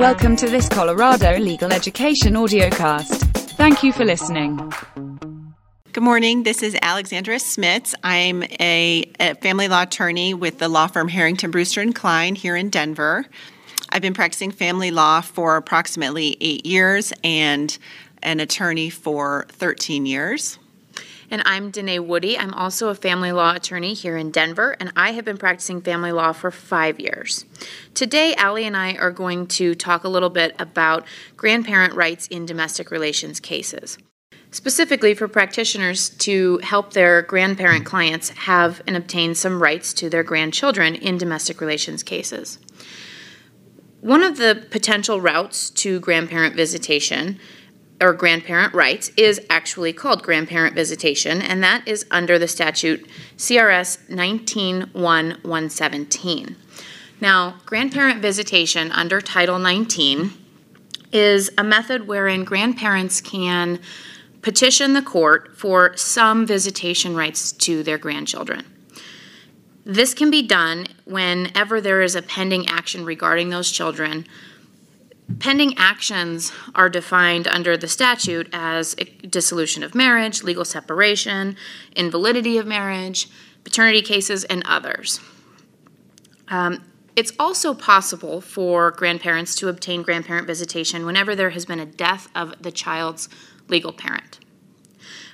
Welcome to this Colorado Legal Education audiocast. Thank you for listening. Good morning. This is Alexandra Smits. I'm a, a, family law attorney with the law firm Harrington Brewster and Klein here in Denver. I've been practicing family law for approximately eight years and an attorney for 13 years. And I'm Danae Woody. I'm also a family law attorney here in Denver, and I have been practicing family law for five years. Today, Allie and I are going to talk a little bit about grandparent rights in domestic relations cases. Specifically, for practitioners to help their grandparent clients have and obtain some rights to their grandchildren in domestic relations cases. One of the potential routes to grandparent visitation or grandparent rights is actually called grandparent visitation, and that is under the statute CRS 191117. Now, grandparent visitation under Title 19 is a method wherein grandparents can petition the court for some visitation rights to their grandchildren. This can be done whenever there is a pending action regarding those children Pending actions are defined under the statute as dissolution of marriage, legal separation, invalidity of marriage, paternity cases, and others. Um, it's also possible for grandparents to obtain grandparent visitation whenever there has been a death of the child's legal parent.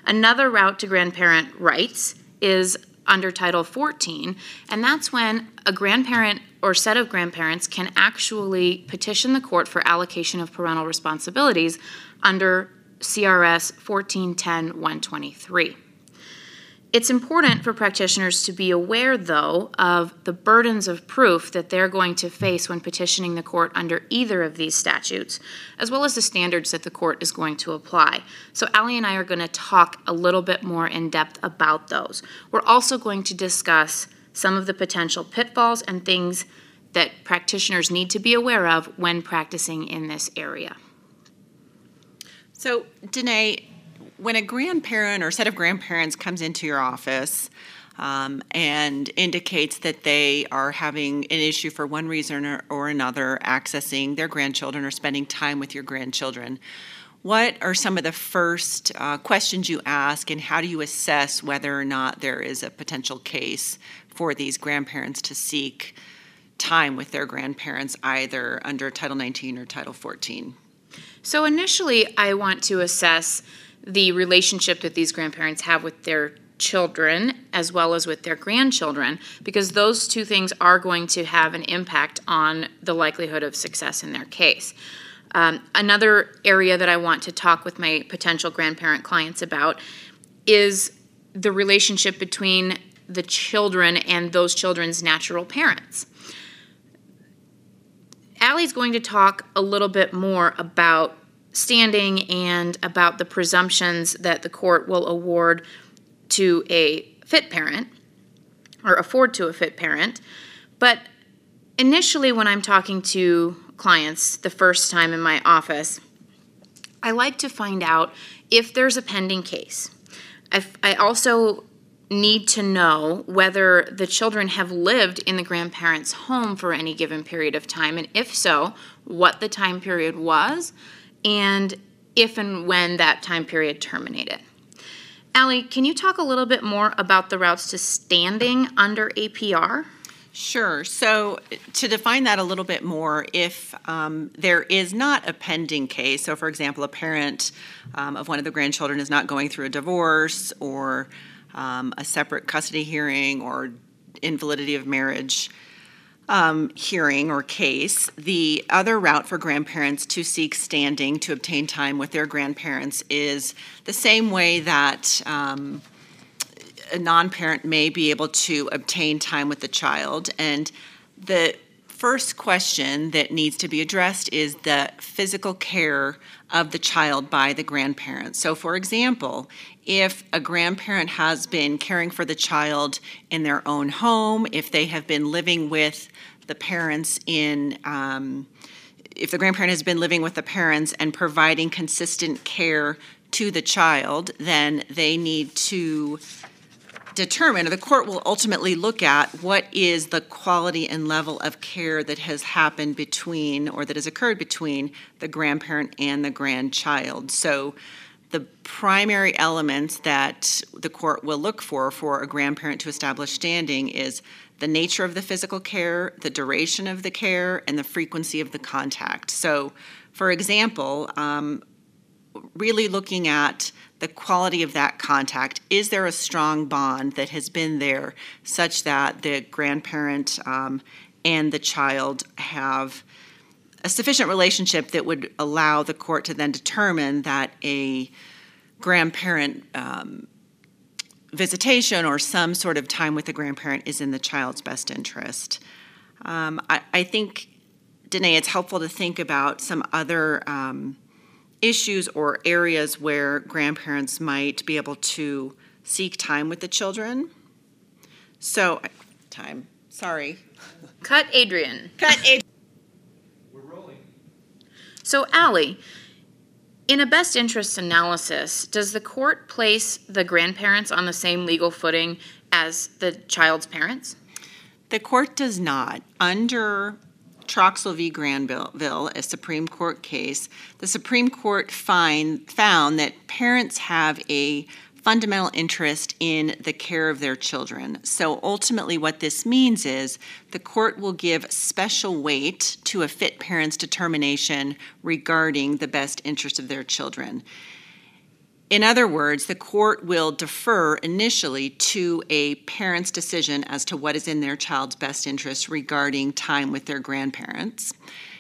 Another route to grandparent rights is under Title 14, and that's when a grandparent or set of grandparents can actually petition the court for allocation of parental responsibilities under CRS 1410 123. It's important for practitioners to be aware, though, of the burdens of proof that they're going to face when petitioning the court under either of these statutes, as well as the standards that the court is going to apply. So, Allie and I are going to talk a little bit more in depth about those. We're also going to discuss some of the potential pitfalls and things that practitioners need to be aware of when practicing in this area. So, Danae, when a grandparent or set of grandparents comes into your office um, and indicates that they are having an issue for one reason or, or another, accessing their grandchildren or spending time with your grandchildren, what are some of the first uh, questions you ask, and how do you assess whether or not there is a potential case for these grandparents to seek time with their grandparents, either under Title 19 or Title 14? So, initially, I want to assess the relationship that these grandparents have with their children as well as with their grandchildren because those two things are going to have an impact on the likelihood of success in their case. Um, another area that I want to talk with my potential grandparent clients about is the relationship between the children and those children's natural parents. Allie's going to talk a little bit more about standing and about the presumptions that the court will award to a fit parent or afford to a fit parent. But initially, when I'm talking to clients the first time in my office, I like to find out if there's a pending case. I, I also need to know whether the children have lived in the grandparents' home for any given period of time, and if so, what the time period was, and if and when that time period terminated. Allie, can you talk a little bit more about the routes to standing under APR? Sure. So, to define that a little bit more, if um, there is not a pending case, so for example, a parent um, of one of the grandchildren is not going through a divorce or um, a separate custody hearing or invalidity of marriage, um, hearing or case, the other route for grandparents to seek standing to obtain time with their grandparents is the same way that um, a non parent may be able to obtain time with the child. And the first question that needs to be addressed is the physical care of the child by the grandparents. So, for example, if a grandparent has been caring for the child in their own home, if they have been living with the parents in, um, if the grandparent has been living with the parents and providing consistent care to the child, then they need to determine, or the court will ultimately look at what is the quality and level of care that has happened between, or that has occurred between the grandparent and the grandchild. So the primary elements that the court will look for for a grandparent to establish standing is the nature of the physical care, the duration of the care, and the frequency of the contact. So, for example, um, really looking at the quality of that contact. Is there a strong bond that has been there such that the grandparent um, and the child have a sufficient relationship that would allow the court to then determine that a grandparent um, visitation or some sort of time with the grandparent is in the child's best interest? Um, I, I, think, Danae, it's helpful to think about some other um, issues or areas where grandparents might be able to seek time with the children. So, time, sorry. Cut Adrian. Cut Adrian. So, Allie, in a best interest analysis, does the court place the grandparents on the same legal footing as the child's parents? The court does not. Under Troxel v. Granville, a Supreme Court case, the Supreme Court find, found that parents have a fundamental interest in the care of their children. So ultimately, what this means is the court will give special weight to a fit parent's determination regarding the best interest of their children. In other words, the court will defer initially to a parent's decision as to what is in their child's best interest regarding time with their grandparents.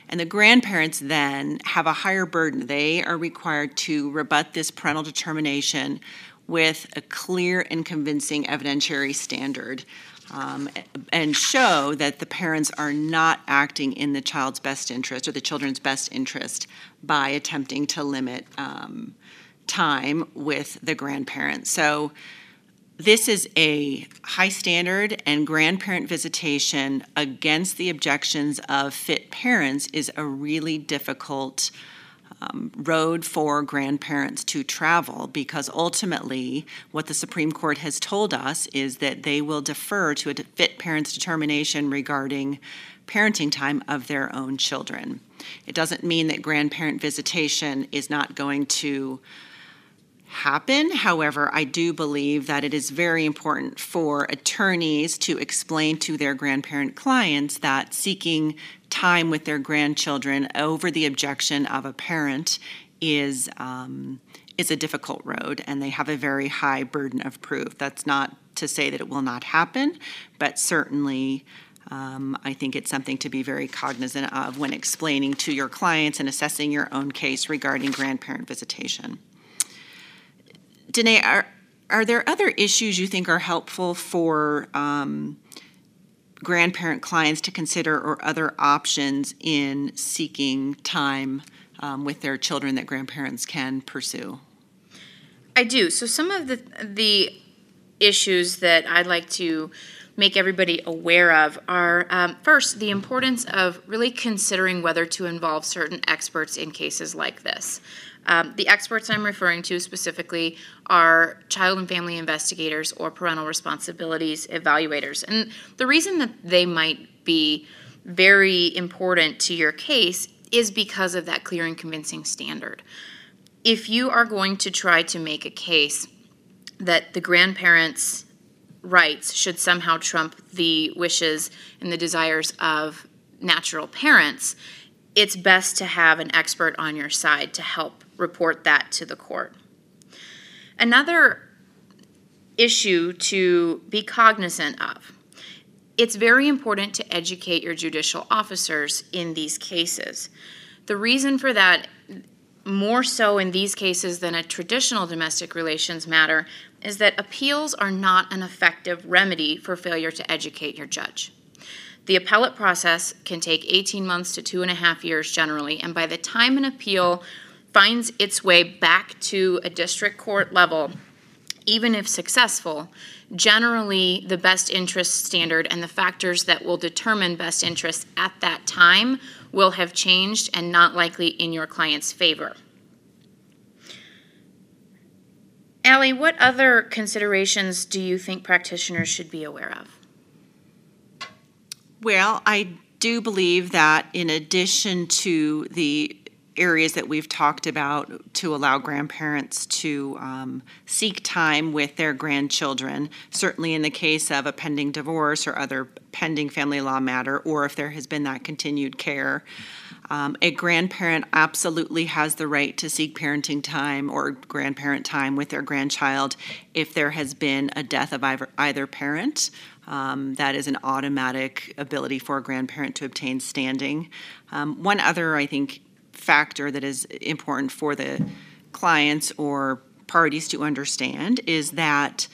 And the grandparents then have a higher burden. They are required to rebut this parental determination with a clear and convincing evidentiary standard um, and show that the parents are not acting in the child's best interest or the children's best interest by attempting to limit. Um, time with the grandparent. So this is a high standard, and grandparent visitation against the objections of fit parents is a really difficult um, road for grandparents to travel because ultimately, what the Supreme Court has told us is that they will defer to a fit parent's determination regarding parenting time of their own children. It doesn't mean that grandparent visitation is not going to happen. However, I do believe that it is very important for attorneys to explain to their grandparent clients that seeking time with their grandchildren over the objection of a parent is um, is a difficult road, and they have a very high burden of proof. That's not to say that it will not happen, but certainly. Um, I think it's something to be very cognizant of when explaining to your clients and assessing your own case regarding grandparent visitation. Danae, are, are there other issues you think are helpful for um, grandparent clients to consider or other options in seeking time um, with their children that grandparents can pursue? I do. So some of the the issues that I'd like to make everybody aware of are um, first the importance of really considering whether to involve certain experts in cases like this. Um, the experts I'm referring to specifically are child and family investigators or parental responsibilities evaluators. And the reason that they might be very important to your case is because of that clear and convincing standard. If you are going to try to make a case that the grandparents' rights should somehow trump the wishes and the desires of natural parents, it's best to have an expert on your side to help report that to the court. Another issue to be cognizant of it's very important to educate your judicial officers in these cases. The reason for that, more so in these cases than a traditional domestic relations matter, is that appeals are not an effective remedy for failure to educate your judge. The appellate process can take 18 months to two and a half years generally, and by the time an appeal finds its way back to a district court level, even if successful, generally the best interest standard and the factors that will determine best interest at that time will have changed and not likely in your client's favor. Allie, what other considerations do you think practitioners should be aware of? Well, I do believe that in addition to the areas that we've talked about to allow grandparents to um, seek time with their grandchildren, certainly in the case of a pending divorce or other pending family law matter, or if there has been that continued care. Um, a grandparent absolutely has the right to seek parenting time or grandparent time with their grandchild if there has been a death of either, either parent. Um, that is an automatic ability for a grandparent to obtain standing. Um, one other, I think, factor that is important for the clients or parties to understand is that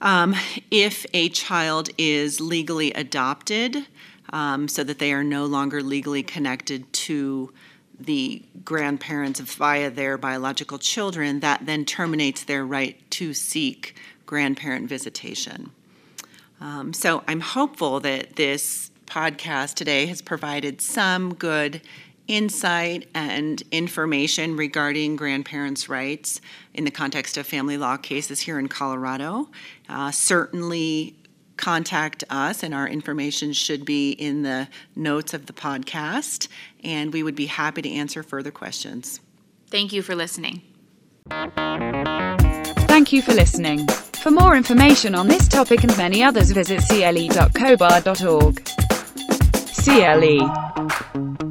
um, if a child is legally adopted, um, so that they are no longer legally connected to the grandparents via their biological children, that then terminates their right to seek grandparent visitation. Um, so I'm hopeful that this podcast today has provided some good insight and information regarding grandparents' rights in the context of family law cases here in Colorado. Uh, certainly, contact us, and our information should be in the notes of the podcast, and we would be happy to answer further questions. Thank you for listening. Thank you for listening. For more information on this topic and many others, visit cle.cobar.org. CLE